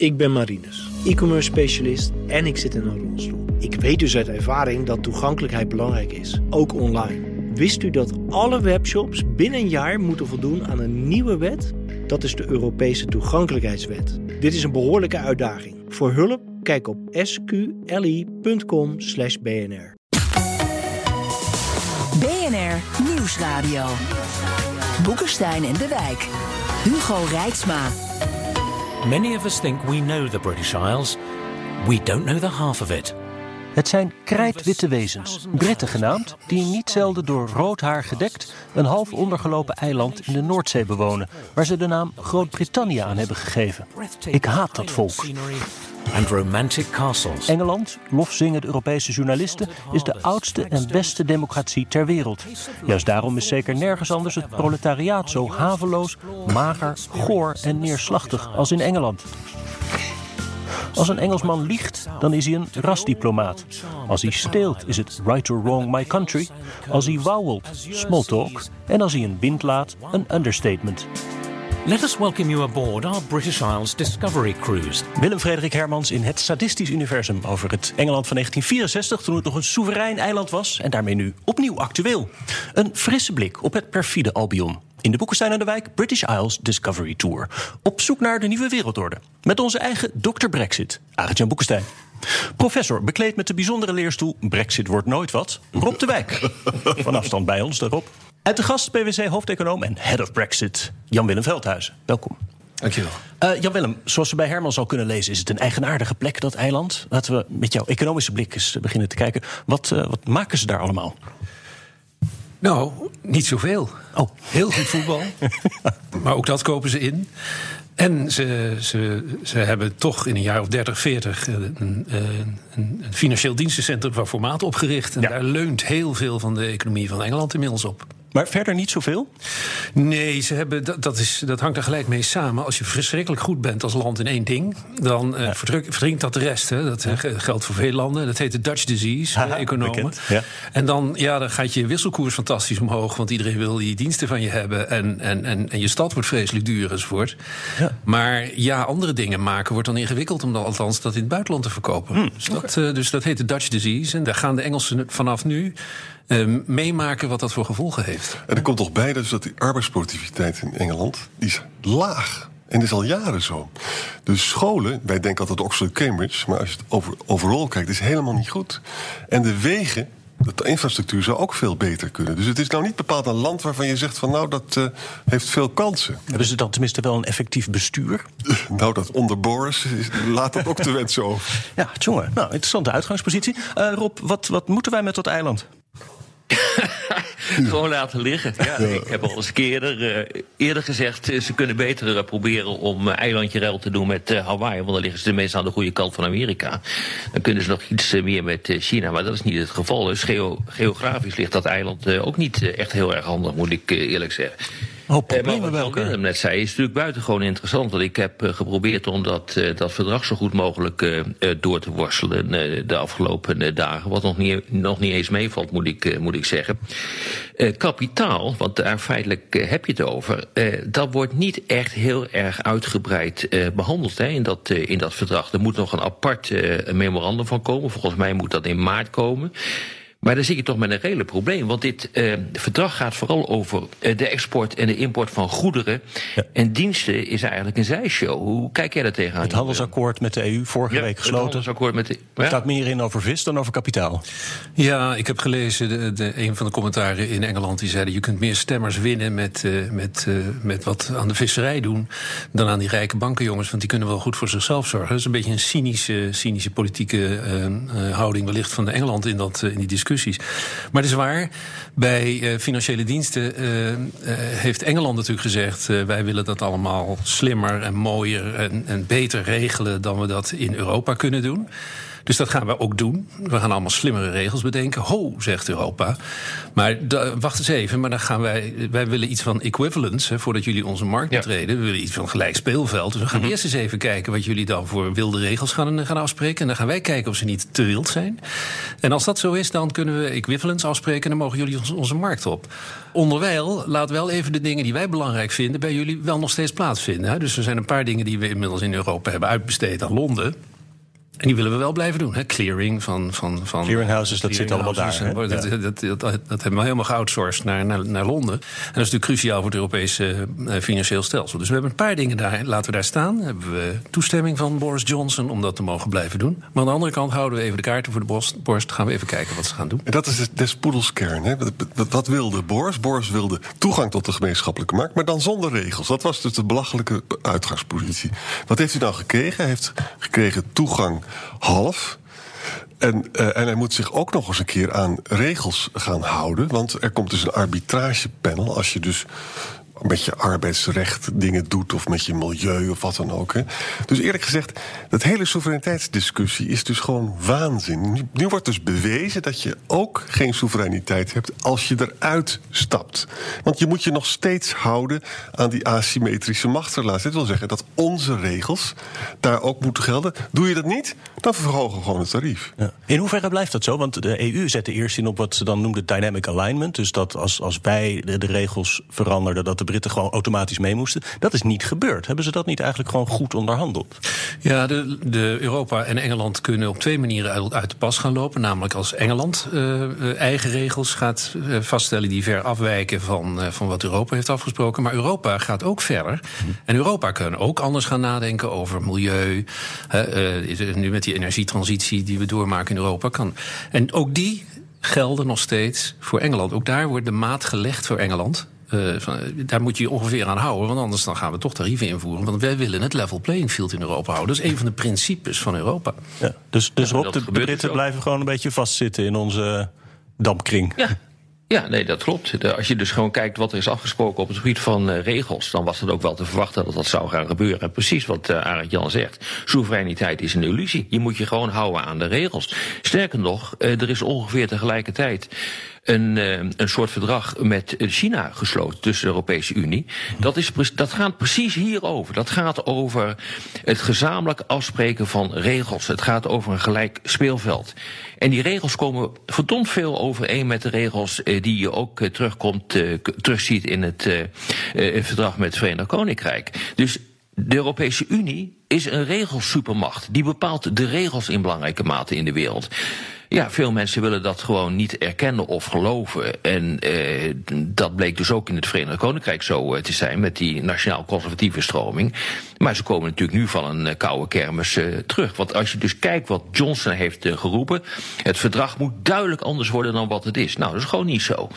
Ik ben Marinus, e-commerce specialist en ik zit in een rolstoel. Ik weet dus uit ervaring dat toegankelijkheid belangrijk is, ook online. Wist u dat alle webshops binnen een jaar moeten voldoen aan een nieuwe wet? Dat is de Europese toegankelijkheidswet. Dit is een behoorlijke uitdaging. Voor hulp kijk op sqli.com/bnr. BNR Nieuwsradio. Boekenstein en de Wijk. Hugo Rijksma. Many of us think we know the British Isles. We don't know the half of it. Het zijn krijtwitte wezens, Britten genaamd, die niet zelden door rood haar gedekt een half ondergelopen eiland in de Noordzee bewonen, waar ze de naam Groot-Brittannië aan hebben gegeven. Ik haat dat volk. And romantic castles. Engeland, lofzingen Europese journalisten, is de oudste en beste democratie ter wereld. Juist daarom is zeker nergens anders het proletariaat zo haveloos, mager, goor en neerslachtig als in Engeland. Als een Engelsman liegt, dan is hij een rasdiplomaat. Als hij steelt, is het right or wrong my country. Als hij wauwelt, small talk. En als hij een wind laat, een understatement. Let us welcome you aboard our British Isles Discovery Cruise. Willem Frederik Hermans in het sadistisch universum over het Engeland van 1964, toen het nog een soeverein eiland was en daarmee nu opnieuw actueel. Een frisse blik op het perfide Albion. In de Boekenstein aan de Wijk British Isles Discovery Tour. Op zoek naar de nieuwe wereldorde. Met onze eigen Dr. Brexit, Arend-Jan Boekenstein. Professor, bekleed met de bijzondere leerstoel Brexit wordt nooit wat. Rob de Wijk. Van afstand bij ons, daarop. En de gast PwC-hoofdeconoom en Head of Brexit, Jan-Willem Veldhuizen. Welkom. Dankjewel. Uh, Jan-Willem, zoals we bij Hermans al kunnen lezen... is het een eigenaardige plek, dat eiland. Laten we met jouw economische blik eens beginnen te kijken. Wat, uh, wat maken ze daar allemaal? Nou, niet zoveel. Oh. Heel goed voetbal. maar ook dat kopen ze in. En ze, ze, ze hebben toch in een jaar of 30, 40 een, een, een financieel dienstencentrum van formaat opgericht. En Ja. daar leunt heel veel van de economie van Engeland inmiddels op. Maar verder niet zoveel? Nee, ze hebben, dat, dat, is, dat hangt er gelijk mee samen. Als je verschrikkelijk goed bent als land in één ding, dan eh, verdruk- verdrinkt dat de rest. Hè. Dat eh, geldt voor veel landen. Dat heet de Dutch disease, economen. ja. En dan, ja, dan gaat je wisselkoers fantastisch omhoog, want iedereen wil die diensten van je hebben. En, en, en, en je stad wordt vreselijk duur enzovoort. Ja. Maar ja, andere dingen maken wordt dan ingewikkeld om dan althans dat in het buitenland te verkopen. dus, dat, eh, dus dat heet de Dutch disease. En daar gaan de Engelsen vanaf nu eh, meemaken wat dat voor gevolgen heeft. En er komt toch bij dus dat die arbeidsproductiviteit in Engeland die is laag. En dat is al jaren zo. Dus scholen, wij denken altijd Oxford Cambridge, maar als je het over, overal kijkt, is helemaal niet goed. En de wegen, de infrastructuur zou ook veel beter kunnen. Dus het is nou niet bepaald een land waarvan je zegt van nou dat eh, heeft veel kansen. Hebben ze dan tenminste wel een effectief bestuur? Nou, dat onder Boris is- laat dat ook te wensen over. Ja, jongen. Nou, interessante uitgangspositie. Eh, Rob, wat, wat moeten wij met dat eiland? Gewoon laten liggen. Ja, Ik heb al eens eerder, eh, eerder gezegd, eh, ze kunnen beter eh, proberen om eilandje ruil te doen met Hawaii. Want dan liggen ze tenminste aan de goede kant van Amerika. Dan kunnen ze nog iets meer met China. Maar dat is niet het geval. Dus geo- geografisch ligt dat eiland ook niet echt heel erg handig, moet ik eerlijk zeggen. Oh, Eh, maar problemen wat Jan elkaar. Willem net zei, is natuurlijk buitengewoon interessant. Want ik heb eh, geprobeerd om dat, eh, dat verdrag zo goed mogelijk door te worstelen de afgelopen dagen. Wat nog niet, nog niet eens meevalt, moet ik, moet ik zeggen. Kapitaal, want daar feitelijk heb je het over, dat wordt niet echt heel erg uitgebreid eh, behandeld hè, in, dat, in dat verdrag. Er moet nog een apart memorandum van komen. Volgens mij moet dat in maart komen. Maar dan zit je toch met een redelijk probleem. Want dit eh, verdrag gaat vooral over eh, de export en de import van goederen. En diensten is eigenlijk een zijshow. Hoe kijk jij daar tegenaan? Het handelsakkoord met de EU vorige Ja, week het gesloten. handelsakkoord met de. Het Ja. staat meer in over vis dan over kapitaal. Ja, ik heb gelezen de, de, een van de commentaren in Engeland die zeiden: je kunt meer stemmers winnen met, eh, met, eh, met wat aan de visserij doen dan aan die rijke bankenjongens, want die kunnen wel goed voor zichzelf zorgen. Dat is een beetje een cynische, cynische politieke houding wellicht van Engeland in, dat, in die discussies. Maar het is waar, bij eh, financiële diensten eh, eh, heeft Engeland natuurlijk gezegd: wij willen dat allemaal slimmer en mooier en, en beter regelen dan we dat in Europa kunnen doen. Dus dat gaan we ook doen. We gaan allemaal slimmere regels bedenken. Ho, zegt Europa. Maar wacht eens even, maar dan gaan wij. Wij willen iets van equivalence hè, voordat jullie onze markt betreden. We willen iets van gelijk speelveld. Dus we gaan mhm. eerst eens even kijken wat jullie dan voor wilde regels gaan, gaan afspreken. En dan gaan wij kijken of ze niet te wild zijn. En als dat zo is, dan kunnen we equivalence afspreken en dan mogen jullie onze, onze markt op. Onderwijl, laat wel even de dingen die wij belangrijk vinden bij jullie wel nog steeds plaatsvinden. Hè? Dus er zijn een paar dingen die we inmiddels in Europa hebben uitbesteed aan Londen. En die willen we wel blijven doen. Hè? Clearing van, van, van. Clearinghouses, dat zit allemaal daar. Dat, dat, dat, dat, hebben we helemaal geoutsourced naar, naar, naar Londen. En dat is natuurlijk cruciaal voor het Europese uh, financieel stelsel. Dus we hebben een paar dingen daar, laten we daar staan. Hebben we toestemming van Boris Johnson om dat te mogen blijven doen. Maar aan de andere kant houden we even de kaarten voor de borst. borst gaan we even kijken wat ze gaan doen. En dat is des poedelskern. Hè? Wat, wat wilde Boris? Boris wilde toegang tot de gemeenschappelijke markt, maar dan zonder regels. Dat was dus de belachelijke uitgangspositie. Wat heeft hij dan gekregen? Hij heeft gekregen toegang half. En, uh, en hij moet zich ook nog eens een keer aan regels gaan houden. Want er komt dus een arbitragepanel. Als je dus met je arbeidsrecht dingen doet of met je milieu of wat dan ook. Hè. Dus eerlijk gezegd, dat hele soevereiniteitsdiscussie is dus gewoon waanzin. Nu, wordt dus bewezen dat je ook geen soevereiniteit hebt als je eruit stapt. Want je moet je nog steeds houden aan die asymmetrische machtsrelatie. Dat wil zeggen dat onze regels daar ook moeten gelden. Doe je dat niet, dan verhogen we gewoon het tarief. Ja. In hoeverre blijft dat zo? Want de EU zette eerst in op wat ze dan noemden dynamic alignment. Dus dat als, als wij de, de regels veranderden, dat de Britten gewoon automatisch mee moesten. Dat is niet gebeurd. Hebben ze dat niet eigenlijk gewoon goed onderhandeld? Ja, de, de Europa en Engeland kunnen op twee manieren uit, de pas gaan lopen. Namelijk als Engeland uh, eigen regels gaat uh, vaststellen die ver afwijken van, van wat Europa heeft afgesproken. Maar Europa gaat ook verder. En Europa kan ook anders gaan nadenken over milieu. nu met die energietransitie die we doormaken in Europa kan. En ook die gelden nog steeds voor Engeland. Ook daar wordt de maat gelegd voor Engeland. Uh, van, daar moet je je ongeveer aan houden, want anders dan gaan we toch tarieven invoeren. Want wij willen het level playing field in Europa houden. Dat is een van de principes van Europa. Ja, dus dus ja, Rob, de, de Britten blijven gewoon een beetje vastzitten in onze dampkring. Ja, ja, nee, dat klopt. Als je dus gewoon kijkt wat er is afgesproken op het gebied van uh, regels, dan was het ook wel te verwachten dat dat zou gaan gebeuren. En precies wat uh, Arend Jan zegt, soevereiniteit is een illusie. Je moet je gewoon houden aan de regels. Sterker nog, uh, er is ongeveer tegelijkertijd een, een soort verdrag met China gesloten tussen de Europese Unie. Dat, is, dat gaat precies hierover. Dat gaat over het gezamenlijk afspreken van regels. Het gaat over een gelijk speelveld. En die regels komen verdomd veel overeen met de regels eh, die je ook eh, terugkomt, eh, terugziet in het verdrag met het Verenigd Koninkrijk. Dus de Europese Unie is een regelsupermacht. Die bepaalt de regels in belangrijke mate in de wereld. Ja, veel mensen willen dat gewoon niet erkennen of geloven. En eh, dat bleek dus ook in het Verenigd Koninkrijk zo eh, te zijn met die nationaal-conservatieve stroming. Maar ze komen natuurlijk nu van een uh, koude kermis uh, terug. Want als je dus kijkt wat Johnson heeft uh, geroepen, het verdrag moet duidelijk anders worden dan wat het is. Nou, dat is gewoon niet zo.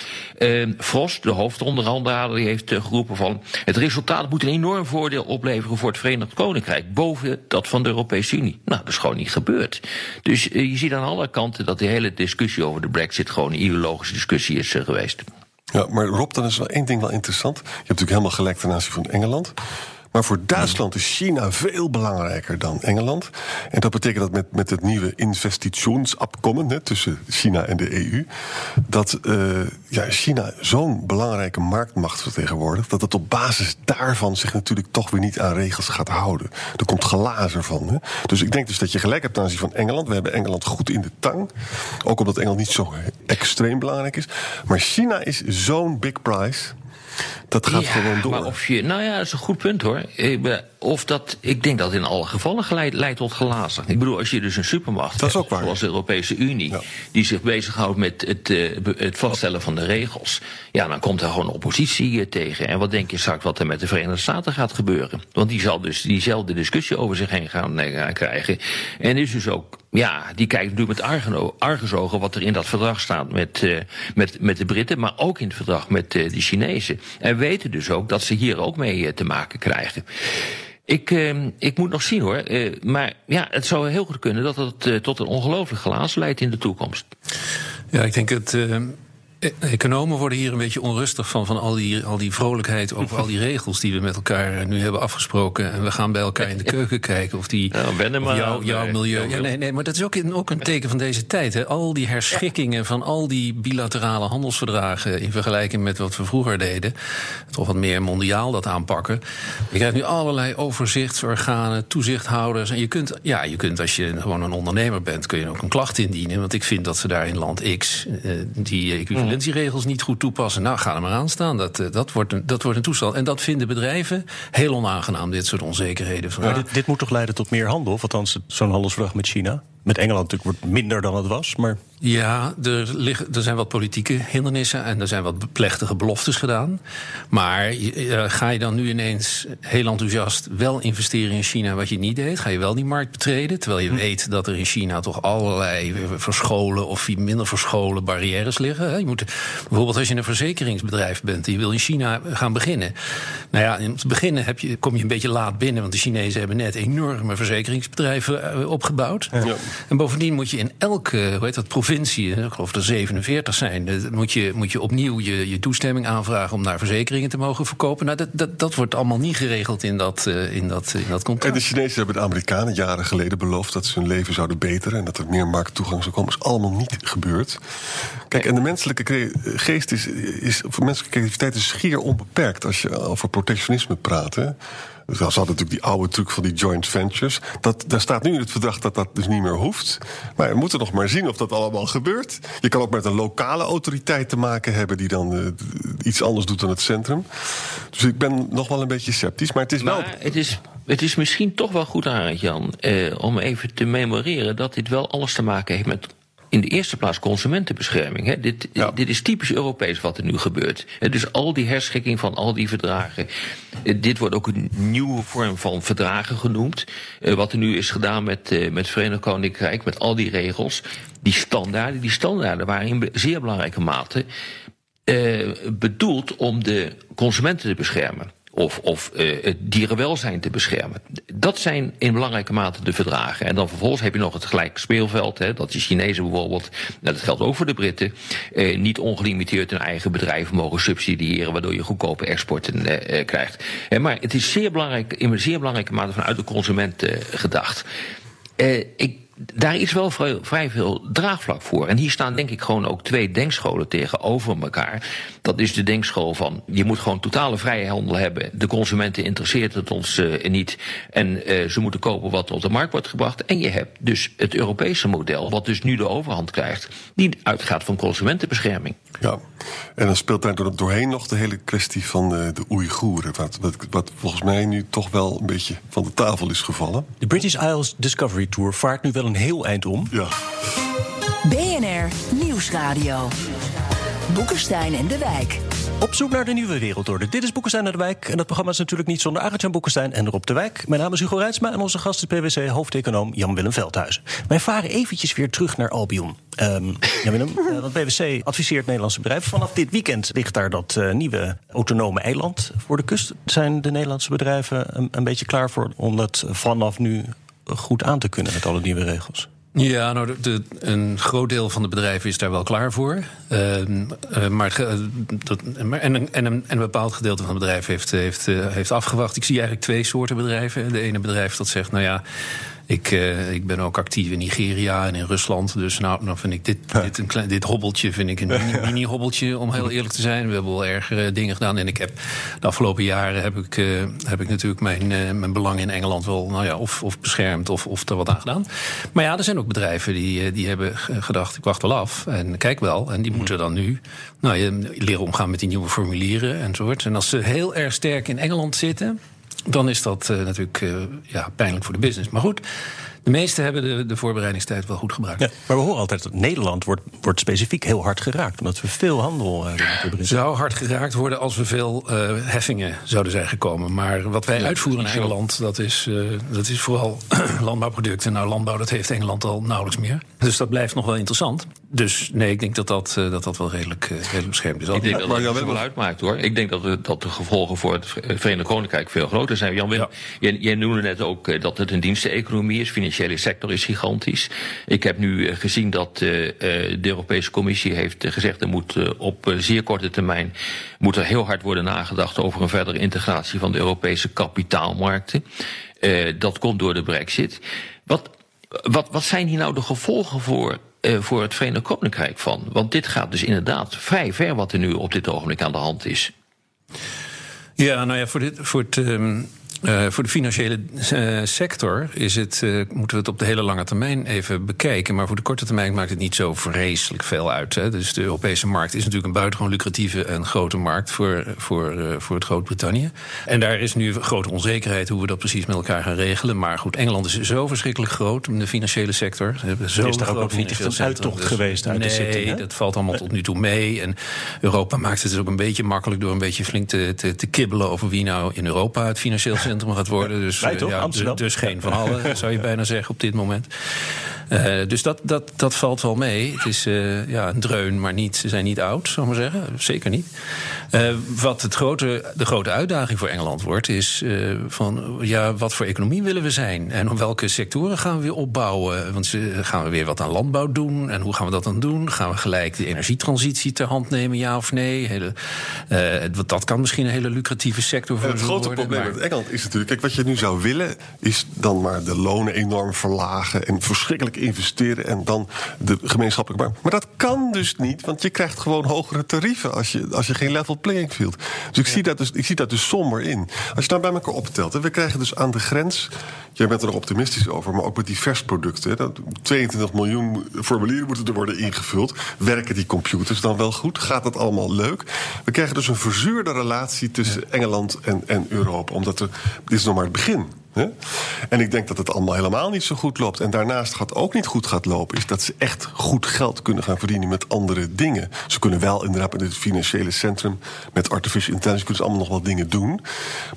Frost, de hoofdonderhandelaar, die heeft geroepen van het resultaat moet een enorm voordeel opleveren voor het Verenigd Koninkrijk boven dat van de Europese Unie. Nou, dat is gewoon niet gebeurd. Dus je ziet aan alle kanten dat de hele discussie over de brexit gewoon een ideologische discussie is uh, geweest. Ja, maar Rob, dan is wel één ding wel interessant. Je hebt natuurlijk helemaal gelijk ten aanzien van Engeland. Maar voor Duitsland is China veel belangrijker dan Engeland. En dat betekent dat met, met het nieuwe investitionsabkommen tussen China en de EU, dat uh, ja, China zo'n belangrijke marktmacht vertegenwoordigt, dat het op basis daarvan zich natuurlijk toch weer niet aan regels gaat houden. Er komt glazer van. Hè? Dus ik denk dus dat je gelijk hebt ten aanzien van Engeland. We hebben Engeland goed in de tang. Ook omdat Engeland niet zo extreem belangrijk is. Maar China is zo'n big prize. Dat gaat gewoon door. Maar of je, nou ja, dat is een goed punt hoor. Of dat, ik denk dat in alle gevallen geleid, leidt tot glazen. Ik bedoel, als je dus een supermacht dat hebt, zoals de Europese Unie, die zich bezighoudt met het, uh, het vaststellen van de regels, ja, dan komt er gewoon oppositie uh, tegen. En wat denk je straks wat er met de Verenigde Staten gaat gebeuren? Want die zal dus diezelfde discussie over zich heen gaan, gaan krijgen. En is dus ook ja, die kijkt natuurlijk met argusogen wat er in dat verdrag staat met, uh, met, met de Britten, maar ook in het verdrag met uh, de Chinezen. En weten dus ook dat ze hier ook mee uh, te maken krijgen. Ik, ik moet nog zien hoor. maar ja, het zou heel goed kunnen dat het tot een ongelooflijk glazen leidt in de toekomst. Ja, ik denk het E- Economen worden hier een beetje onrustig van, van al, die, al die vrolijkheid over al die regels die we met elkaar nu hebben afgesproken. En we gaan bij elkaar in de keuken kijken of die Nou, of jouw, nee. milieu. Ja, nee, nee, maar dat is ook, een- ook een teken van deze tijd. Hè. Al die herschikkingen van al die bilaterale handelsverdragen in vergelijking met wat we vroeger deden. Toch wat meer mondiaal dat aanpakken. Je krijgt nu allerlei overzichtsorganen, toezichthouders. En je kunt, ja, je kunt als je gewoon een ondernemer bent, kun je ook een klacht indienen. Want ik vind dat ze daar in land X eh, die equivalentieregels niet goed toepassen. Nou, ga er maar aan staan. Dat, eh, dat, wordt een, dat wordt een toestand. En dat vinden bedrijven heel onaangenaam, dit soort onzekerheden. Maar dit, dit moet toch leiden tot meer handel? Of althans, zo'n handelsverdrag met China. Met Engeland natuurlijk wordt minder dan het was. Maar Ja, er, liggen, er zijn wat politieke hindernissen en er zijn wat plechtige beloftes gedaan. Maar eh, ga je dan nu ineens heel enthousiast wel investeren in China wat je niet deed? Ga je wel die markt betreden? Terwijl je weet dat er in China toch allerlei verscholen of minder verscholen barrières liggen. Je moet, bijvoorbeeld als je een verzekeringsbedrijf bent en je wil in China gaan beginnen. Nou ja, om te beginnen heb je, kom je een beetje laat binnen, want de Chinezen hebben net enorme verzekeringsbedrijven eh, opgebouwd. Ja. En bovendien moet je in elke hoe heet dat, provincie, ik geloof er 47 zijn, eh, moet je, moet je opnieuw je, je toestemming aanvragen om daar verzekeringen te mogen verkopen. Nou, dat, dat, dat wordt allemaal niet geregeld in dat, eh, in dat, in dat En contract. de Chinezen hebben de Amerikanen jaren geleden beloofd dat ze hun leven zouden beteren en dat er meer markttoegang zou komen. is allemaal niet gebeurd. Kijk, en de menselijke geest is, is voor menselijke creativiteit is schier onbeperkt als je over protectionisme praat. Dus ze hadden natuurlijk die oude truc van die joint ventures. Dat, daar staat nu in het verdrag dat dat dus niet meer hoeft. Maar we moeten nog maar zien of dat allemaal gebeurt. Je kan ook met een lokale autoriteit te maken hebben die dan eh, iets anders doet dan het centrum. Dus ik ben nog wel een beetje sceptisch. Maar het is wel. Het is, het is misschien toch wel goed, Arend Jan, eh, om even te memoreren dat dit wel alles te maken heeft met. In de eerste plaats consumentenbescherming. Hè. Dit, Ja. dit is typisch Europees wat er nu gebeurt. Dus al die herschikking van al die verdragen. eh, Dit wordt ook een nieuwe vorm van verdragen genoemd. Eh, Wat er nu is gedaan met, eh, met het Verenigd Koninkrijk, met al die regels. Die standaarden, die standaarden waren in zeer belangrijke mate eh, bedoeld om de consumenten te beschermen. Of, of eh, het dierenwelzijn te beschermen. Dat zijn in belangrijke mate de verdragen. En dan vervolgens heb je nog het gelijke speelveld. Hè, dat de Chinezen bijvoorbeeld, nou, dat geldt ook voor de Britten, eh, niet ongelimiteerd hun eigen bedrijven mogen subsidiëren, waardoor je goedkope exporten eh, krijgt. Maar het is zeer belangrijk, in zeer belangrijke mate vanuit de consument gedacht. Ik, daar is wel vrij, vrij veel draagvlak voor. En hier staan denk ik gewoon ook twee denkscholen tegenover elkaar. Dat is de denkschool van je moet gewoon totale vrije handel hebben. De consumenten interesseert het ons eh, niet. En eh, ze moeten kopen wat op de markt wordt gebracht. En je hebt dus het Europese model, wat dus nu de overhand krijgt, die uitgaat van consumentenbescherming. Ja, en dan speelt daar door- doorheen nog de hele kwestie van de, de Oeigoeren. Wat, wat, wat volgens mij nu toch wel een beetje van de tafel is gevallen. de British Isles Discovery Tour vaart nu wel een heel eind om. Ja, BNR Nieuwsradio. Boekenstein en de Wijk. Op zoek naar de nieuwe wereldorde. Dit is Boekenstein naar de Wijk. En dat programma is natuurlijk niet zonder Arend-Jan Boekenstein en Rob de Wijk. Mijn naam is Hugo Reitsma en onze gast is PwC-hoofdeconoom Jan-Willem Veldhuizen. Wij varen eventjes weer terug naar Albion. Ehm Jan-Willem, eh, want PwC adviseert Nederlandse bedrijven. Vanaf dit weekend ligt daar dat eh, nieuwe autonome eiland voor de kust. Zijn de Nederlandse bedrijven een, een beetje klaar voor om dat vanaf nu goed aan te kunnen met alle nieuwe regels? Ja, nou, de, een groot deel van de bedrijven is daar wel klaar voor. Ehm, eh, maar, ge- dat, en, en, en een bepaald gedeelte van het bedrijf heeft, heeft, eh, heeft afgewacht. Ik zie eigenlijk twee soorten bedrijven. De ene bedrijf dat zegt, nou ja. Ik, eh, ik ben ook actief in Nigeria en in Rusland. Dus nou, dan vind ik dit, dit, een klein, dit hobbeltje vind ik een mini- mini-hobbeltje, om heel eerlijk te zijn. We hebben wel ergere dingen gedaan. En ik heb de afgelopen jaren heb ik, eh, heb ik natuurlijk mijn, eh, mijn belang in Engeland wel nou ja, of, of beschermd of, of er wat aan gedaan. Maar ja, er zijn ook bedrijven die, die hebben gedacht, ik wacht wel af en kijk wel. En die moeten dan nu nou, leren omgaan met die nieuwe formulieren enzovoort. En als ze heel erg sterk in Engeland zitten, dan is dat eh, natuurlijk eh, ja, pijnlijk voor de business. Maar goed, de meesten hebben de, de voorbereidingstijd wel goed gebruikt. Ja, maar we horen altijd dat Nederland wordt, wordt specifiek heel hard geraakt. Omdat we veel handel hebben Britten. Zou hard geraakt worden als we veel eh, heffingen zouden zijn gekomen. Maar wat wij uitvoeren in Engeland, dat is, eh, dat is vooral landbouwproducten. Nou, landbouw, dat heeft Engeland al nauwelijks meer. Dus dat blijft nog wel interessant. Dus nee, ik denk dat dat, eh, dat, dat wel redelijk, eh, redelijk beschermd is. Ik denk dat maar dat het wel uitmaakt hoor. Ik denk dat, de- dat de gevolgen voor het Verenigd Koninkrijk veel groter zijn. Jan Willem, jij, jij noemde net ook eh, dat het een diensteneconomie is, financiële financiële sector is gigantisch. Ik heb nu gezien dat de Europese Commissie heeft gezegd... er moet op zeer korte termijn moet er heel hard worden nagedacht... over een verdere integratie van de Europese kapitaalmarkten. dat komt door de brexit. Wat, wat, wat zijn hier nou de gevolgen voor voor het Verenigd Koninkrijk van? Want dit gaat dus inderdaad vrij ver wat er nu op dit ogenblik aan de hand is. Ja, nou ja, voor, dit, voor het. Um uh, voor de financiële uh, sector is het, uh, moeten we het op de hele lange termijn even bekijken. Maar voor de korte termijn maakt het niet zo vreselijk veel uit. Hè. Dus de Europese markt is natuurlijk een buitengewoon lucratieve en grote markt voor, voor, voor het Groot-Brittannië. En daar is nu grote onzekerheid hoe we dat precies met elkaar gaan regelen. Maar goed, Engeland is zo verschrikkelijk groot in de financiële sector. Zo is daar ook niet echt een uittocht dus, geweest uit nee, de? Nee, dat valt allemaal tot nu toe mee. En Europa maakt het dus ook een beetje makkelijk door een beetje flink te, te, te kibbelen over wie nou in Europa het financieel centrum gaat worden. Dus, toch? Ja? Dus geen van allen, zou je bijna zeggen op dit moment. Uh, dus dat, dat, dat valt wel mee. Het is uh, ja, een dreun, maar niet, ze zijn niet oud, zou ik maar zeggen. Zeker niet. Uh, wat het grote, de grote uitdaging voor Engeland wordt, is van ja, wat voor economie willen we zijn? En op welke sectoren gaan we weer opbouwen? Want gaan we weer wat aan landbouw doen? En hoe gaan we dat dan doen? Gaan we gelijk de energietransitie ter hand nemen, ja of nee? Hele, dat kan misschien een hele lucratieve sector worden. Het grote worden, probleem met Engeland is natuurlijk, kijk, wat je nu zou willen, is dan maar de lonen enorm verlagen en verschrikkelijk investeren en dan de gemeenschappelijke markt. Maar dat kan dus niet, want je krijgt gewoon hogere tarieven als je, als je geen level playing field. Dus ik, zie dat dus ik zie dat dus somber in. Als je nou bij elkaar optelt, we krijgen dus aan de grens, jij bent er nog optimistisch over, maar ook met divers producten, 22 miljoen formulieren moeten er worden ingevuld. Werken die computers dan wel goed? Gaat dat allemaal leuk? We krijgen dus een verzuurde relatie tussen Engeland en, en Europa, omdat er, dit is nog maar het begin. En ik denk dat het allemaal helemaal niet zo goed loopt. En daarnaast gaat ook niet goed gaat lopen, is dat ze echt goed geld kunnen gaan verdienen met andere dingen. Ze kunnen wel inderdaad in het financiële centrum met artificial intelligence kunnen ze allemaal nog wel dingen doen.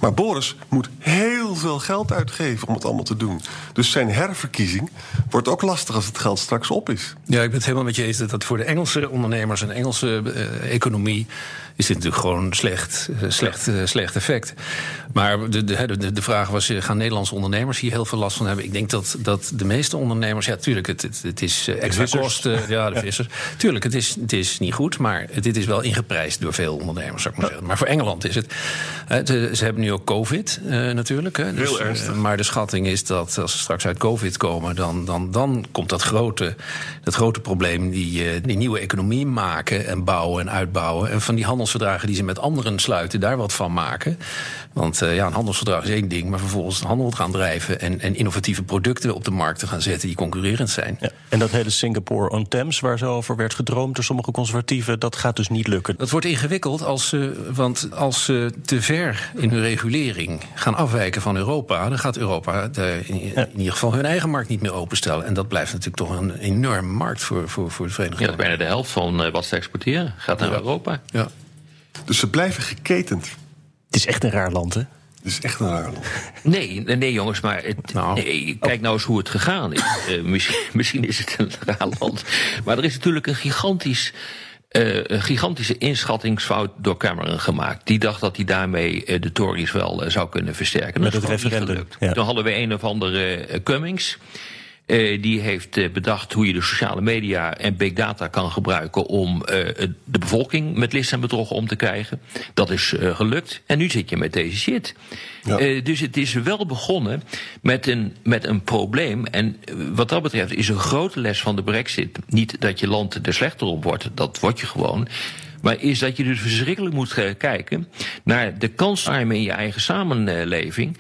Maar Boris moet heel veel geld uitgeven om het allemaal te doen. Dus zijn herverkiezing wordt ook lastig als het geld straks op is. Ja, ik ben het helemaal met je eens dat voor de Engelse ondernemers en Engelse uh, economie is dit natuurlijk gewoon slecht, uh, slecht, uh, slecht effect. Maar de, de, de vraag was: gaan Nederlandse ondernemers hier heel veel last van hebben? Ik denk dat, dat de meeste ondernemers, ja, tuurlijk, het, het, het is extra kosten. Ja, de vissers. Tuurlijk, het is, het is niet goed, maar dit is wel ingeprijsd door veel ondernemers, zou ik maar zeggen. Maar voor Engeland is het. Het ze hebben nu ook COVID natuurlijk. Hè, dus, heel ernstig. maar de schatting is dat als ze straks uit COVID komen, dan, dan, dan komt dat grote, dat grote probleem, die, die nieuwe economie maken en bouwen en uitbouwen. En van die handelsverdragen die ze met anderen sluiten, daar wat van maken. Want uh, ja, een handelsverdrag is één ding, maar vervolgens de handel gaan drijven en, en innovatieve producten op de markt te gaan zetten die concurrerend zijn. Ja, en dat hele Singapore on Thames, waar zo over werd gedroomd door sommige conservatieven, dat gaat dus niet lukken. Dat wordt ingewikkeld als ze, want als ze te ver in hun regulering gaan afwijken van Europa, dan gaat Europa de, in, in, ieder geval hun eigen markt niet meer openstellen. En dat blijft natuurlijk toch een enorme markt voor, voor, voor de Verenigde Staten. Ja, bijna de helft van wat ze exporteren gaat naar ja. Europa. Ja. Dus ze blijven geketend. Het is echt een raar land, hè? Het is echt een raar land. Nee, nee jongens, maar het, Nou. nee, kijk nou eens hoe het gegaan is. Uh, misschien, misschien is het een raar land. Maar er is natuurlijk een gigantisch. Uh, een gigantische inschattingsfout door Cameron gemaakt. Die dacht dat hij daarmee uh, de Tories wel zou kunnen versterken. Met Dat het is niet referendum, gelukt. ja. Toen hadden we een of andere Cummings. Uh, die heeft uh, bedacht hoe je de sociale media en big data kan gebruiken om uh, de bevolking met list en bedrog om te krijgen. Dat is gelukt. En nu zit je met deze shit. Ja. dus het is wel begonnen met een, met een probleem. En wat dat betreft is een grote les van de brexit niet dat je land er slechter op wordt. Dat word je gewoon. Maar is dat je dus verschrikkelijk moet kijken naar de kansarmen in je eigen samenleving,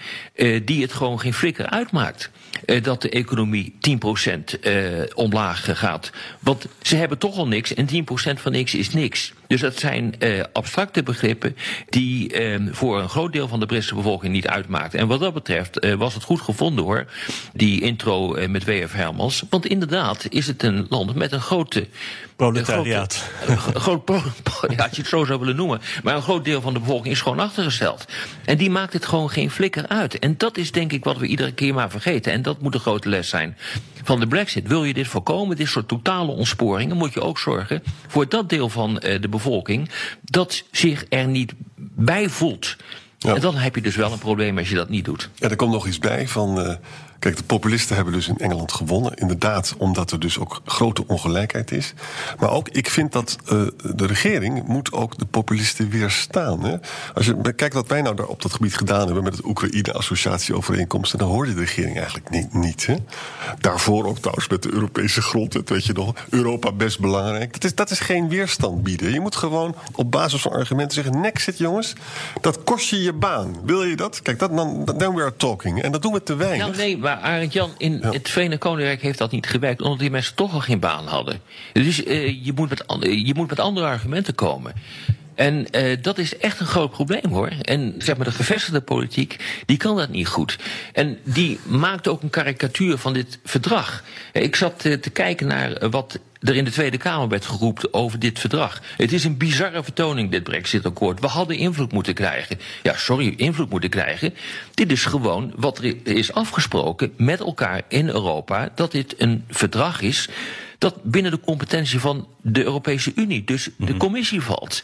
die het gewoon geen flikker uitmaakt. Uh, dat de economie 10% uh, omlaag gaat. Want ze hebben toch al niks en 10% van niks is niks. Dus dat zijn uh, abstracte begrippen die voor een groot deel van de Britse bevolking niet uitmaakt. En wat dat betreft was het goed gevonden hoor, die intro met W.F. Hermans. Want inderdaad is het een land met een grote proletariaat. Een groot, pro, ja, als je het zo zou willen noemen. Maar een groot deel van de bevolking is gewoon achtergesteld. En die maakt het gewoon geen flikker uit. En dat is denk ik wat we iedere keer maar vergeten. En dat moet een grote les zijn van de brexit. Wil je dit voorkomen, dit soort totale ontsporingen... moet je ook zorgen voor dat deel van uh, de bevolking... dat zich er niet bij voelt. Ja. En dan heb je dus wel een probleem als je dat niet doet. Ja, er komt nog iets bij van... Uh Kijk, de populisten hebben dus in Engeland gewonnen. Inderdaad, omdat er dus ook grote ongelijkheid is. Maar ook, ik vind dat uh, de regering moet ook de populisten weerstaan. Hè? Als je kijkt wat wij nou daar op dat gebied gedaan hebben... met het Oekraïne-associatieovereenkomst... dan hoor je de regering eigenlijk niet. niet hè? Daarvoor ook trouwens met de Europese grondwet, weet je nog. Europa best belangrijk. Dat is, dat is geen weerstand bieden. Je moet gewoon op basis van argumenten zeggen... zit jongens, dat kost je je baan. Wil je dat? Kijk, dat, dan, dan we talking. En dat doen we te weinig. Nou, nee, Arend Jan, in het Verenigd Koninkrijk heeft dat niet gewerkt... omdat die mensen toch al geen baan hadden. Dus uh, je, moet met, je moet met andere argumenten komen. En uh, dat is echt een groot probleem hoor. En zeg maar, de gevestigde politiek, die kan dat niet goed. En die maakt ook een karikatuur van dit verdrag. Ik zat uh, te kijken naar wat er in de Tweede Kamer werd geroepen over dit verdrag. Het is een bizarre vertoning, dit Brexit-akkoord. We hadden invloed moeten krijgen. Ja, sorry, invloed moeten krijgen. Dit is gewoon wat er is afgesproken met elkaar in Europa... dat dit een verdrag is dat binnen de competentie van de Europese Unie, dus de mhm. commissie valt.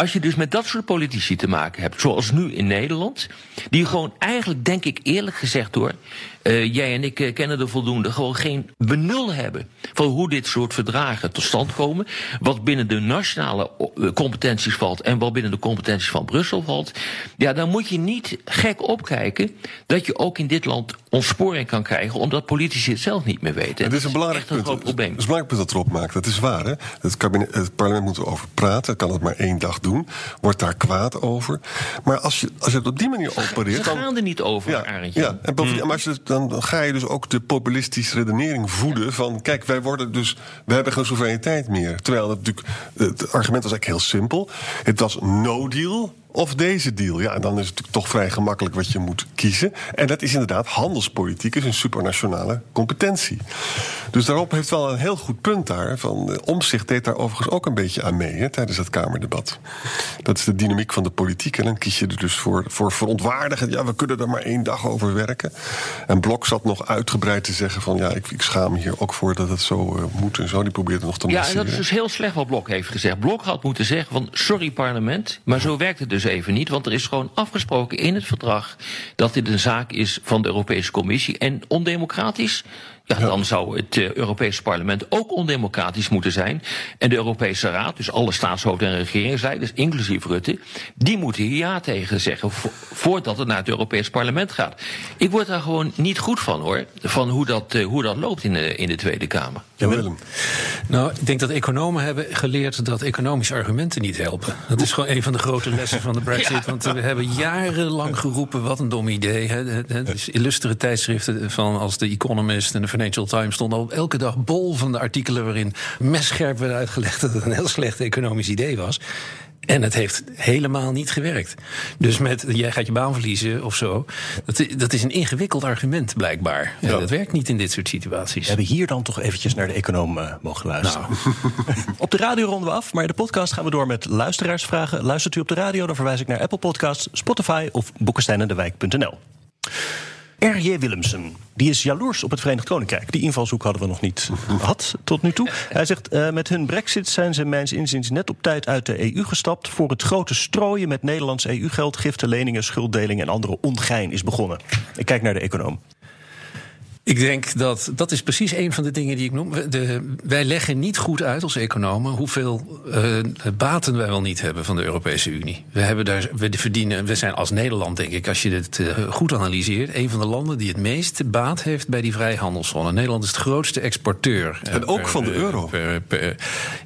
Als je dus met dat soort politici te maken hebt, zoals nu in Nederland, die gewoon eigenlijk, denk ik eerlijk gezegd hoor, uh, jij en ik uh, kennen er voldoende, gewoon geen benul hebben van hoe dit soort verdragen tot stand komen. Wat binnen de nationale uh, competenties valt en wat binnen de competenties van Brussel valt. Ja, dan moet je niet gek opkijken dat je ook in dit land ontsporing kan krijgen, omdat politici het zelf niet meer weten. Het is een belangrijk punt. Een probleem. Het is een belangrijk punt dat erop maakt. Dat is waar. Hè? Het, kabinet, het parlement moet erover praten. Kan het maar één dag doen. Wordt daar kwaad over. Maar als je, als je het op die manier opereert. Ze gaan er niet over, ja, Arendtje. Ja, en bovendien, maar als je dan ga je dus ook de populistische redenering voeden van kijk, wij worden dus, we hebben geen soevereiniteit meer. Terwijl het natuurlijk, het argument was eigenlijk heel simpel. Het was no deal of deze deal. Ja, dan is het toch vrij gemakkelijk wat je moet kiezen. En dat is inderdaad, handelspolitiek is een supranationale competentie. Dus daarop heeft wel een heel goed punt daar. Van, eh, Omzicht deed daar overigens ook een beetje aan mee hè, tijdens het Kamerdebat. Dat is de dynamiek van de politiek. En dan kies je er dus voor, voor verontwaardigen. Ja, we kunnen er maar één dag over werken. En Blok zat nog uitgebreid te zeggen van... ja, ik, ik schaam me hier ook voor dat het zo uh, moet en zo. Die probeerde nog te Ja, en dat is dus heel slecht wat Blok heeft gezegd. Blok had moeten zeggen van sorry parlement, maar zo werkt het dus dus even niet. Want er is gewoon afgesproken in het verdrag dat dit een zaak is van de Europese Commissie. En ondemocratisch ja, dan zou het uh, Europese parlement ook ondemocratisch moeten zijn. En de Europese Raad, dus alle staatshoofden en regeringsleiders, inclusief Rutte, die moeten hier ja tegen zeggen voordat het naar het Europese parlement gaat. Ik word daar gewoon niet goed van hoor, van hoe dat, uh, hoe dat loopt in de, in de Tweede Kamer. Ja, Willem. Nou, ik denk dat economen hebben geleerd dat economische argumenten niet helpen. Dat is gewoon een van de grote lessen van de Brexit. ja. Want we hebben jarenlang geroepen: wat een dom idee. Hè. Dus illustere tijdschriften van als The Economist en de Financial Times stonden al elke dag bol van de artikelen waarin messcherp werd uitgelegd dat het een heel slecht economisch idee was. En het heeft helemaal niet gewerkt. Dus met jij gaat je baan verliezen of zo. Dat, dat is een ingewikkeld argument blijkbaar. Ja. Dat werkt niet in dit soort situaties. We hebben hier dan toch eventjes naar de econoom uh, mogen luisteren. Nou. op de radio ronden we af, maar de podcast gaan we door met luisteraarsvragen. Luistert u op de radio, dan verwijs ik naar Apple Podcasts, Spotify of boekensteinendewijk.nl. R.J. Willemsen. Die is jaloers op het Verenigd Koninkrijk. Die invalshoek hadden we nog niet gehad tot nu toe. Hij zegt: uh, met hun brexit zijn ze mijns inziens net op tijd uit de EU gestapt. voor het grote strooien met Nederlands EU-geld, giften, leningen, schulddeling en andere ongein is begonnen. Ik kijk naar de econoom. Ik denk dat dat is precies een van de dingen die ik noem. De, wij leggen niet goed uit als economen hoeveel uh, baten wij wel niet hebben van de Europese Unie. We, hebben daar, we verdienen, we zijn als Nederland, denk ik, als je het uh, goed analyseert, een van de landen die het meest baat heeft bij die vrijhandelszone. Nederland is de grootste exporteur. En ook per, van de euro. Per, per,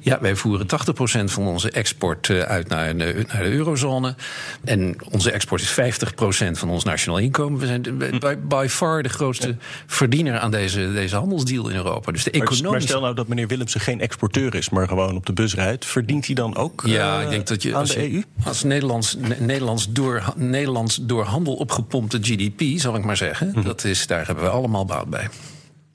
ja, wij voeren 80% van onze export uit naar de, naar de eurozone. En onze export is 50% van ons nationaal inkomen. We zijn by, by far de grootste verdiener aan deze, deze handelsdeal in Europa. Dus de economische... maar, stel nou dat meneer Willemsen geen exporteur is, maar gewoon op de bus rijdt. Verdient hij dan ook ja, ik denk dat je, aan als, de EU? Als Nederlands, Nederlands, door, Nederlands door handel opgepompte GDP, zal ik maar zeggen. Hm. Dat is, daar hebben we allemaal baat bij.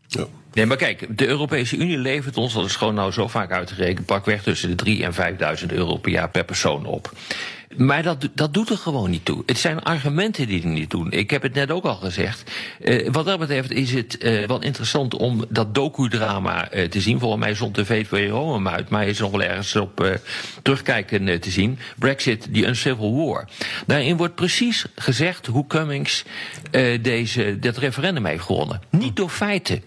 Ja. Nee, maar kijk, de Europese Unie levert ons, dat is gewoon nou zo vaak uitgerekend, pakweg tussen de 3.000 en 5.000 euro per jaar per persoon op. Maar dat, dat doet er gewoon niet toe. Het zijn argumenten die er niet doen. Ik heb het net ook al gezegd. Uh, wat dat betreft is het uh, wel interessant om dat docudrama uh, te zien. Volgens mij zond de VPRO hem uit, maar is nog wel ergens op terugkijken te zien. Brexit, the Uncivil War. Daarin wordt precies gezegd hoe Cummings deze, dat referendum heeft gewonnen. Niet door feiten.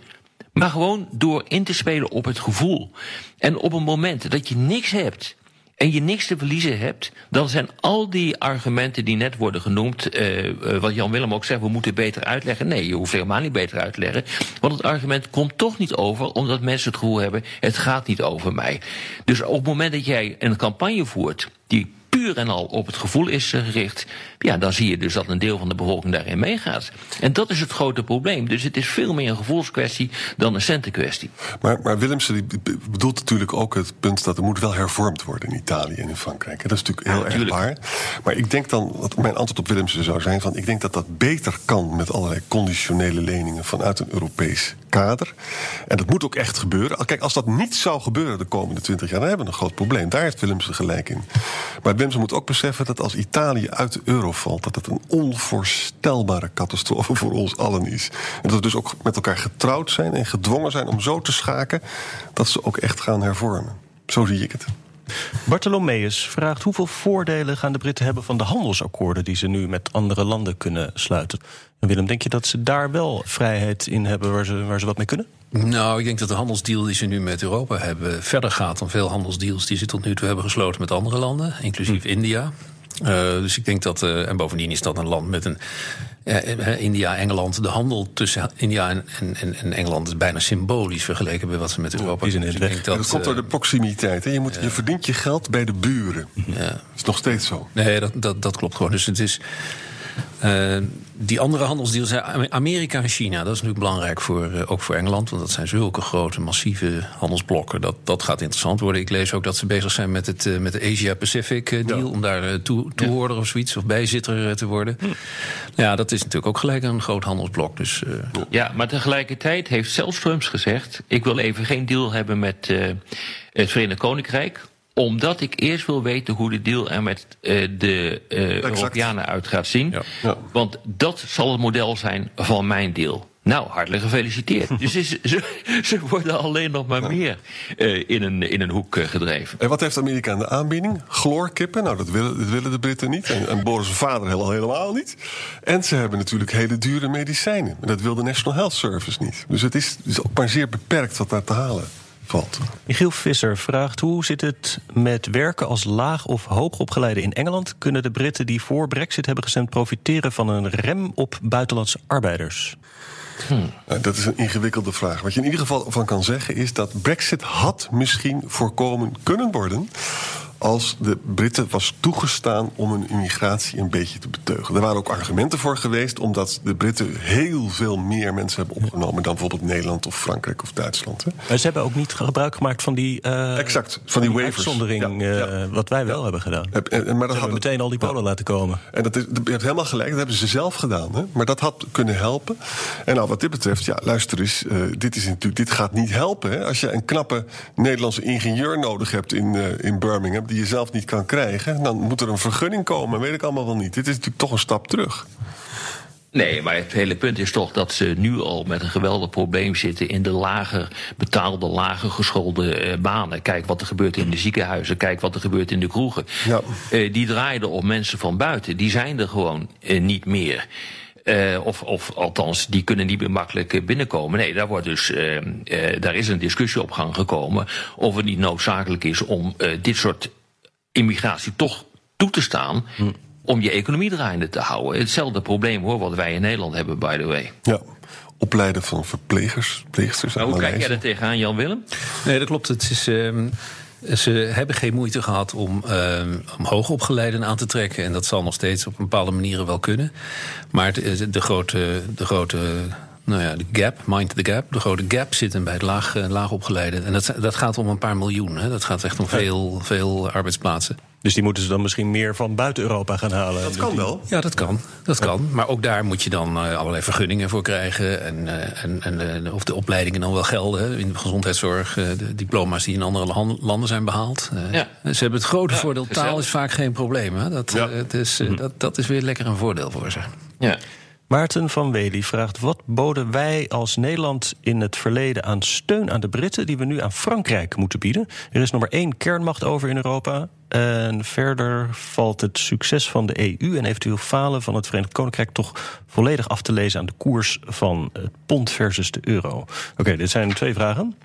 Maar gewoon door in te spelen op het gevoel. En op een moment dat je niks hebt en je niks te verliezen hebt, dan zijn al die argumenten die net worden genoemd, uh, wat Jan Willem ook zegt, we moeten beter uitleggen. Nee, je hoeft helemaal niet beter uit te leggen. Want het argument komt toch niet over, omdat mensen het gevoel hebben, het gaat niet over mij. Dus op het moment dat jij een campagne voert die puur en al op het gevoel is gericht, ja, dan zie je dus dat een deel van de bevolking daarin meegaat. En dat is het grote probleem. Dus het is veel meer een gevoelskwestie dan een centenkwestie. Maar, maar Willemsen bedoelt natuurlijk ook het punt dat er moet wel hervormd worden in Italië en in Frankrijk. Dat is natuurlijk heel ja, erg waar. Maar ik denk dan, wat mijn antwoord op Willemsen zou zijn, van ik denk dat dat beter kan met allerlei conditionele leningen vanuit een Europees kader. En dat moet ook echt gebeuren. Kijk, als dat niet zou gebeuren de komende twintig jaar, dan hebben we een groot probleem. Daar heeft Willemsen gelijk in. Maar Willemsen moet ook beseffen dat als Italië uit de euro valt, dat het een onvoorstelbare catastrofe voor ons allen is. En dat we dus ook met elkaar getrouwd zijn en gedwongen zijn om zo te schaken dat ze ook echt gaan hervormen. Zo zie ik het. Bartholomeus vraagt hoeveel voordelen gaan de Britten hebben van de handelsakkoorden die ze nu met andere landen kunnen sluiten. En Willem, denk je dat ze daar wel vrijheid in hebben waar ze, waar ze wat mee kunnen? Nou, ik denk dat de handelsdeal die ze nu met Europa hebben verder gaat dan veel handelsdeals die ze tot nu toe hebben gesloten met andere landen, inclusief hm. India. Uh, dus ik denk dat, uh, en bovendien is dat een land met een. Uh, India, Engeland, de handel tussen India en, en, en, Engeland is bijna symbolisch vergeleken bij wat ze met Europa doen. Dus dat, dat komt door de proximiteit. Hè? Je, moet, je verdient je geld bij de buren. Ja. Dat is nog steeds zo. Nee, dat, dat, dat klopt gewoon. Dus het is. Uh, die andere handelsdeals zijn Amerika en China. Dat is natuurlijk belangrijk voor, uh, ook voor Engeland. Want dat zijn zulke grote, massieve handelsblokken. Dat, dat gaat interessant worden. Ik lees ook dat ze bezig zijn met, het, uh, met de Asia-Pacific deal. Ja. Om daar toe, toehoorder ja. of zoiets, of bijzitter te worden. Hm. Ja, dat is natuurlijk ook gelijk een groot handelsblok. Dus, ja, maar tegelijkertijd heeft zelfs Trump gezegd... ik wil even geen deal hebben met het Verenigd Koninkrijk omdat ik eerst wil weten hoe de deal er met uh, de uh, Europeanen uit gaat zien. Ja. Ja. Want dat zal het model zijn van mijn deal. Nou, hartelijk gefeliciteerd. dus is, ze, ze, worden alleen nog maar ja. meer uh, in, een, in een hoek uh, gedreven. En wat heeft Amerika aan de aanbieding? Chloorkippen? Nou, dat willen, dat willen de Britten niet. En, en Boris' vader helemaal niet. En ze hebben natuurlijk hele dure medicijnen. En dat wil de National Health Service niet. Dus het is, het is ook maar zeer beperkt wat daar te halen valt. Michiel Visser vraagt hoe zit het met werken als laag of hoogopgeleide in Engeland? Kunnen de Britten die voor Brexit hebben gestemd profiteren van een rem op buitenlandse arbeiders? Hmm. Dat is een ingewikkelde vraag. Wat je in ieder geval van kan zeggen is dat Brexit had misschien voorkomen kunnen worden als de Britten was toegestaan om hun immigratie een beetje te beteugelen. Er waren ook argumenten voor geweest, omdat de Britten heel veel meer mensen hebben opgenomen dan bijvoorbeeld Nederland of Frankrijk of Duitsland. Hè. Maar ze hebben ook niet gebruik gemaakt van die, uh, exact, van die, waivers. Uitzondering, ja, ja. Uh, wat wij wel ja. hebben gedaan. En, en, maar dat hebben meteen al die Polen laten komen. En dat is, je hebt helemaal gelijk, dat hebben ze zelf gedaan. Hè. Maar dat had kunnen helpen. En nou, wat dit betreft, ja, luister eens, uh, dit, is natuurlijk, dit gaat niet helpen. Hè. Als je een knappe Nederlandse ingenieur nodig hebt in, in Birmingham die je zelf niet kan krijgen, dan moet er een vergunning komen. Weet ik allemaal wel niet. Dit is natuurlijk toch een stap terug. Nee, maar het hele punt is toch dat ze nu al met een geweldig probleem zitten in de lager betaalde, lager geschoolde uh, banen. Kijk wat er gebeurt in de ziekenhuizen, kijk wat er gebeurt in de kroegen. Ja. Uh, die draaien op mensen van buiten, die zijn er gewoon uh, niet meer. Uh, of, of althans, die kunnen niet meer makkelijk binnenkomen. Nee, daar, wordt dus, uh, uh, daar is een discussie op gang gekomen of het niet noodzakelijk is om dit soort immigratie toch toe te staan. Hm. om je economie draaiende te houden. Hetzelfde probleem hoor, wat wij in Nederland hebben, by the way. Ja. Opleiden van verplegers, verpleegsters. Maar hoe kijk jij er tegenaan, Jan Willem? Nee, dat klopt. Het is. Uh, ze hebben geen moeite gehad om, uh, om hoogopgeleiden aan te trekken. En dat zal nog steeds op bepaalde manieren wel kunnen. Maar de, de grote, de grote Nou ja, de gap, mind the gap, de grote gap zit hem bij het laag, uh, laag opgeleide. En dat, dat gaat om een paar miljoen. Hè. Dat gaat echt om veel, veel arbeidsplaatsen. Dus die moeten ze dan misschien meer van buiten Europa gaan halen. Dat kan wel. Ja, dat kan. Dat kan. Maar ook daar moet je dan uh, allerlei vergunningen voor krijgen. En, uh, en, en of de opleidingen dan wel gelden. In de gezondheidszorg, de diploma's die in andere landen zijn behaald. Ja. Ze hebben het grote ja, voordeel, taal gezellig. is vaak geen probleem. Hè? Dat, ja. is, mm. dat, dat is weer lekker een voordeel voor ze. Ja. Maarten van Wely vraagt: wat boden wij als Nederland in het verleden aan steun aan de Britten die we nu aan Frankrijk moeten bieden? Er is nog maar één kernmacht over in Europa. En verder valt het succes van de EU en eventueel falen van het Verenigd Koninkrijk toch volledig af te lezen aan de koers van het pond versus de euro. Oké, dit zijn twee vragen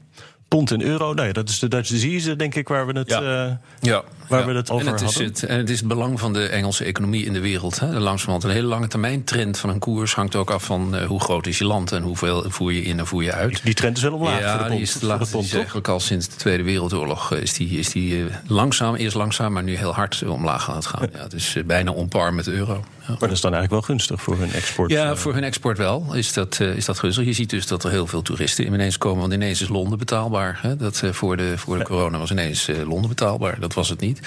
pond en euro. Nou ja, dat is de Dutch disease, denk ik, waar we het, ja. Uh, ja. Waar we het over en het hadden. Is het, en het is het belang van de Engelse economie in de wereld. Hè. Langzamerhand een hele lange termijn trend van een koers hangt ook af van uh, hoe groot is je land en hoeveel voer je in en voer je uit. Die trend is wel omlaag. Ja, voor de pond, die is, de pond, is eigenlijk al sinds de Tweede Wereldoorlog is die, is die uh, langzaam, eerst langzaam, maar nu heel hard omlaag aan het gaan. Ja, het is bijna on par met de euro. Maar dat is dan eigenlijk wel gunstig voor hun export? Ja, voor hun export wel is dat, is dat gunstig. Je ziet dus dat er heel veel toeristen ineens komen, want ineens is Londen betaalbaar. Hè. Dat, voor de, voor de corona was ineens Londen betaalbaar. Dat was het niet.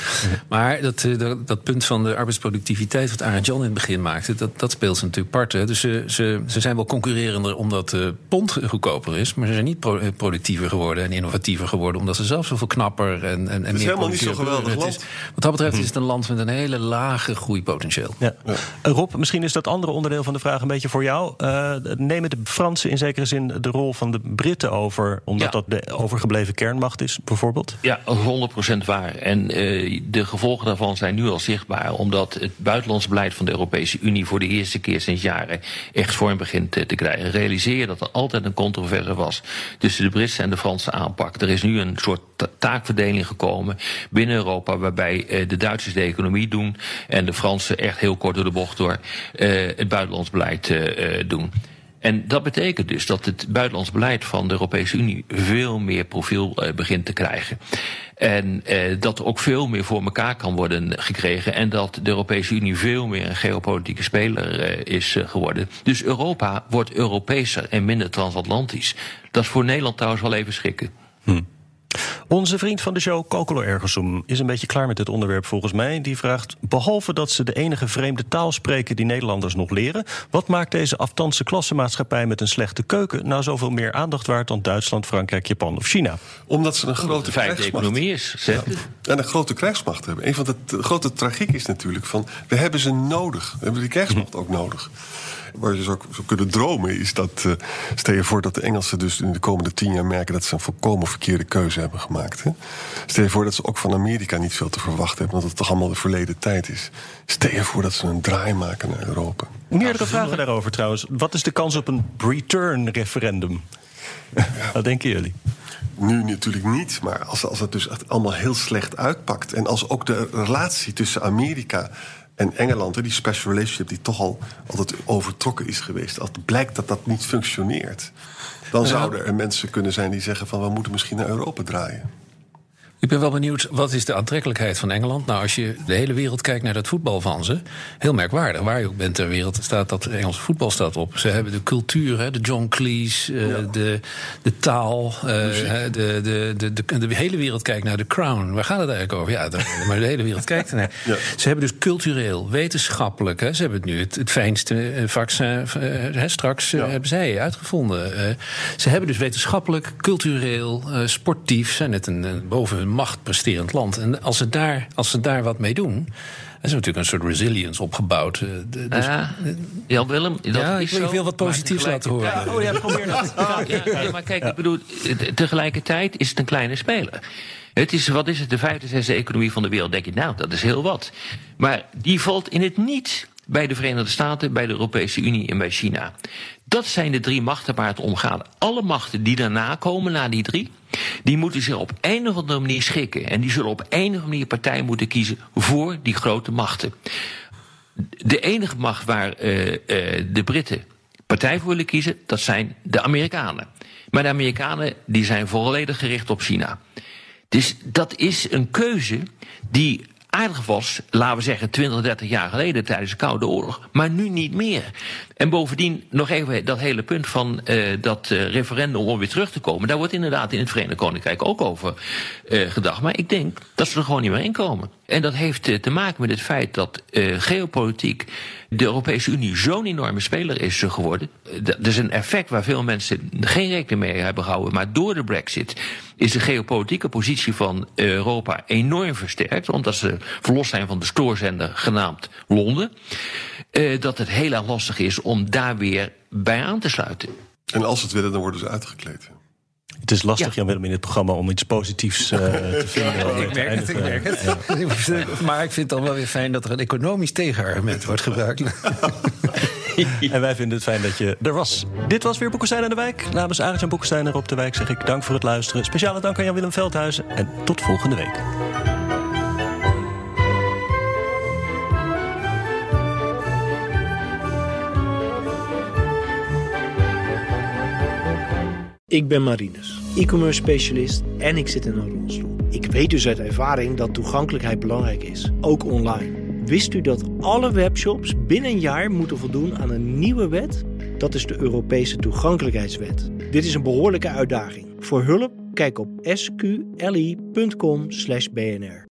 Maar dat, dat, dat, punt van de arbeidsproductiviteit, wat Arend Jan in het begin maakte, dat, dat speelt ze natuurlijk part. Dus ze, ze, ze zijn wel concurrerender omdat de pond goedkoper is, maar ze zijn niet pro, productiever geworden en innovatiever geworden, omdat ze zelf zoveel knapper en, en, en meer. helemaal niet zo geweldig land. Is, wat dat betreft is het een land met een hele lage groeipotentieel. Ja. Rob, misschien is dat andere onderdeel van de vraag een beetje voor jou. Uh, nemen de Fransen in zekere zin de rol van de Britten over, omdat ja. dat de overgebleven kernmacht is, bijvoorbeeld? Ja, 100% waar. En uh, de gevolgen daarvan zijn nu al zichtbaar, omdat het buitenlands beleid van de Europese Unie voor de eerste keer sinds jaren echt vorm begint te krijgen. Realiseer je dat er altijd een controverse was tussen de Britse en de Franse aanpak. Er is nu een soort taakverdeling gekomen binnen Europa, waarbij uh, de Duitsers de economie doen en de Fransen echt heel kort door de bocht door uh, het buitenlands beleid uh, doen. En dat betekent dus dat het buitenlands beleid van de Europese Unie veel meer profiel begint te krijgen. En uh, dat er ook veel meer voor elkaar kan worden gekregen. En dat de Europese Unie veel meer een geopolitieke speler is geworden. Dus Europa wordt Europeeser en minder transatlantisch. Dat is voor Nederland trouwens wel even schrikken. Hm. Onze vriend van de show, Kokolo Ergensum, is een beetje klaar met dit onderwerp volgens mij. Die vraagt, behalve dat ze de enige vreemde taal spreken die Nederlanders nog leren... wat maakt deze aftanse klassenmaatschappij met een slechte keuken... nou zoveel meer aandacht waard dan Duitsland, Frankrijk, Japan of China? Omdat ze een grote krijgsmacht economie is. Ja. En een grote krijgsmacht hebben. Een van de, de grote tragiek is natuurlijk van, we hebben ze nodig. We hebben die krijgsmacht ook nodig waar je zou, zou kunnen dromen, is dat. Uh, stel je voor dat de Engelsen dus in de komende tien jaar merken dat ze een volkomen verkeerde keuze hebben gemaakt. Hè? Stel je voor dat ze ook van Amerika niet veel te verwachten hebben, omdat het toch allemaal de verleden tijd is. Stel je voor dat ze een draai maken naar Europa. Meerdere vragen daarover trouwens. Wat is de kans op een return-referendum? Ja. Wat denken jullie? Nu natuurlijk niet, maar als, als het dus echt allemaal heel slecht uitpakt. En als ook de relatie tussen Amerika en Engeland, die special relationship die toch al altijd overtrokken is geweest, als blijkt dat dat niet functioneert, dan zouden er mensen kunnen zijn die zeggen van we moeten misschien naar Europa draaien. Ik ben wel benieuwd, wat is de aantrekkelijkheid van Engeland? Nou, als je de hele wereld kijkt naar dat voetbal van ze... heel merkwaardig. Waar je ook bent ter wereld, staat dat Engelse voetbal staat op. Ze hebben de cultuur, hè, de John Cleese, uh, ja. de, de taal. Uh, de, de, de, de, de, hele wereld kijkt naar The Crown. Waar gaat het eigenlijk over? Ja, de, maar de hele wereld kijkt ernaar. Ja. Ze hebben dus cultureel, wetenschappelijk... Hè, ze hebben nu het, het fijnste vaccin... Hè, straks ja. hebben zij uitgevonden. ze hebben dus wetenschappelijk, cultureel, sportief... zijn het een, een boven hun machtpresterend land. En als ze daar, als ze daar wat mee doen. Er is natuurlijk een soort resilience opgebouwd. Dus, uh, ja, Willem, dat ja, is ik wil zo, veel wat positiefs laten horen. Ja, oh ja, probeer dat. ja, ja, maar kijk, ik bedoel, tegelijkertijd is het een kleine speler. Het is, wat is het, de vijfde, zesde economie van de wereld? Denk je, nou, dat is heel wat. Maar die valt in het niet bij de Verenigde Staten, bij de Europese Unie en bij China. Dat zijn de drie machten waar het om gaat. Alle machten die daarna komen, na die drie, die moeten zich op een of andere manier schikken. En die zullen op een of manier partij moeten kiezen voor die grote machten. De enige macht waar uh, uh, de Britten partij voor willen kiezen, dat zijn de Amerikanen. Maar de Amerikanen die zijn volledig gericht op China. Dus dat is een keuze die aardig was, laten we zeggen 20, 30 jaar geleden tijdens de Koude Oorlog, maar nu niet meer. En bovendien nog even dat hele punt van uh, dat uh, referendum om weer terug te komen. Daar wordt inderdaad in het Verenigd Koninkrijk ook over uh, gedacht. Maar ik denk dat ze er gewoon niet meer in komen. En dat heeft te maken met het feit dat geopolitiek de Europese Unie zo'n enorme speler is geworden. Dat is een effect waar veel mensen geen rekening mee hebben gehouden. Maar door de brexit is de geopolitieke positie van Europa enorm versterkt. Omdat ze verlost zijn van de stoorzender genaamd Londen. Dat het heel lastig is om daar weer bij aan te sluiten. En als het willen, dan worden ze uitgekleed. Het is lastig, ja. Jan Willem, in het programma om iets positiefs uh, te vinden. ik merk het, ik merk het. Maar ik vind het dan wel weer fijn dat er een economisch tegenargument wordt gebruikt. en wij vinden het fijn dat je er was. Dit was weer Boekenstein aan de Wijk. Namens Arend en Boekenstein er op de Wijk zeg ik dank voor het luisteren. Speciale dank aan Jan-Willem Veldhuizen. En tot volgende week. Ik ben Marinus, e-commerce specialist en ik zit in een rolstoel. Ik weet dus uit ervaring dat toegankelijkheid belangrijk is, ook online. Wist u dat alle webshops binnen een jaar moeten voldoen aan een nieuwe wet? Dat is de Europese toegankelijkheidswet. Dit is een behoorlijke uitdaging. Voor hulp kijk op sqli.com/bnr.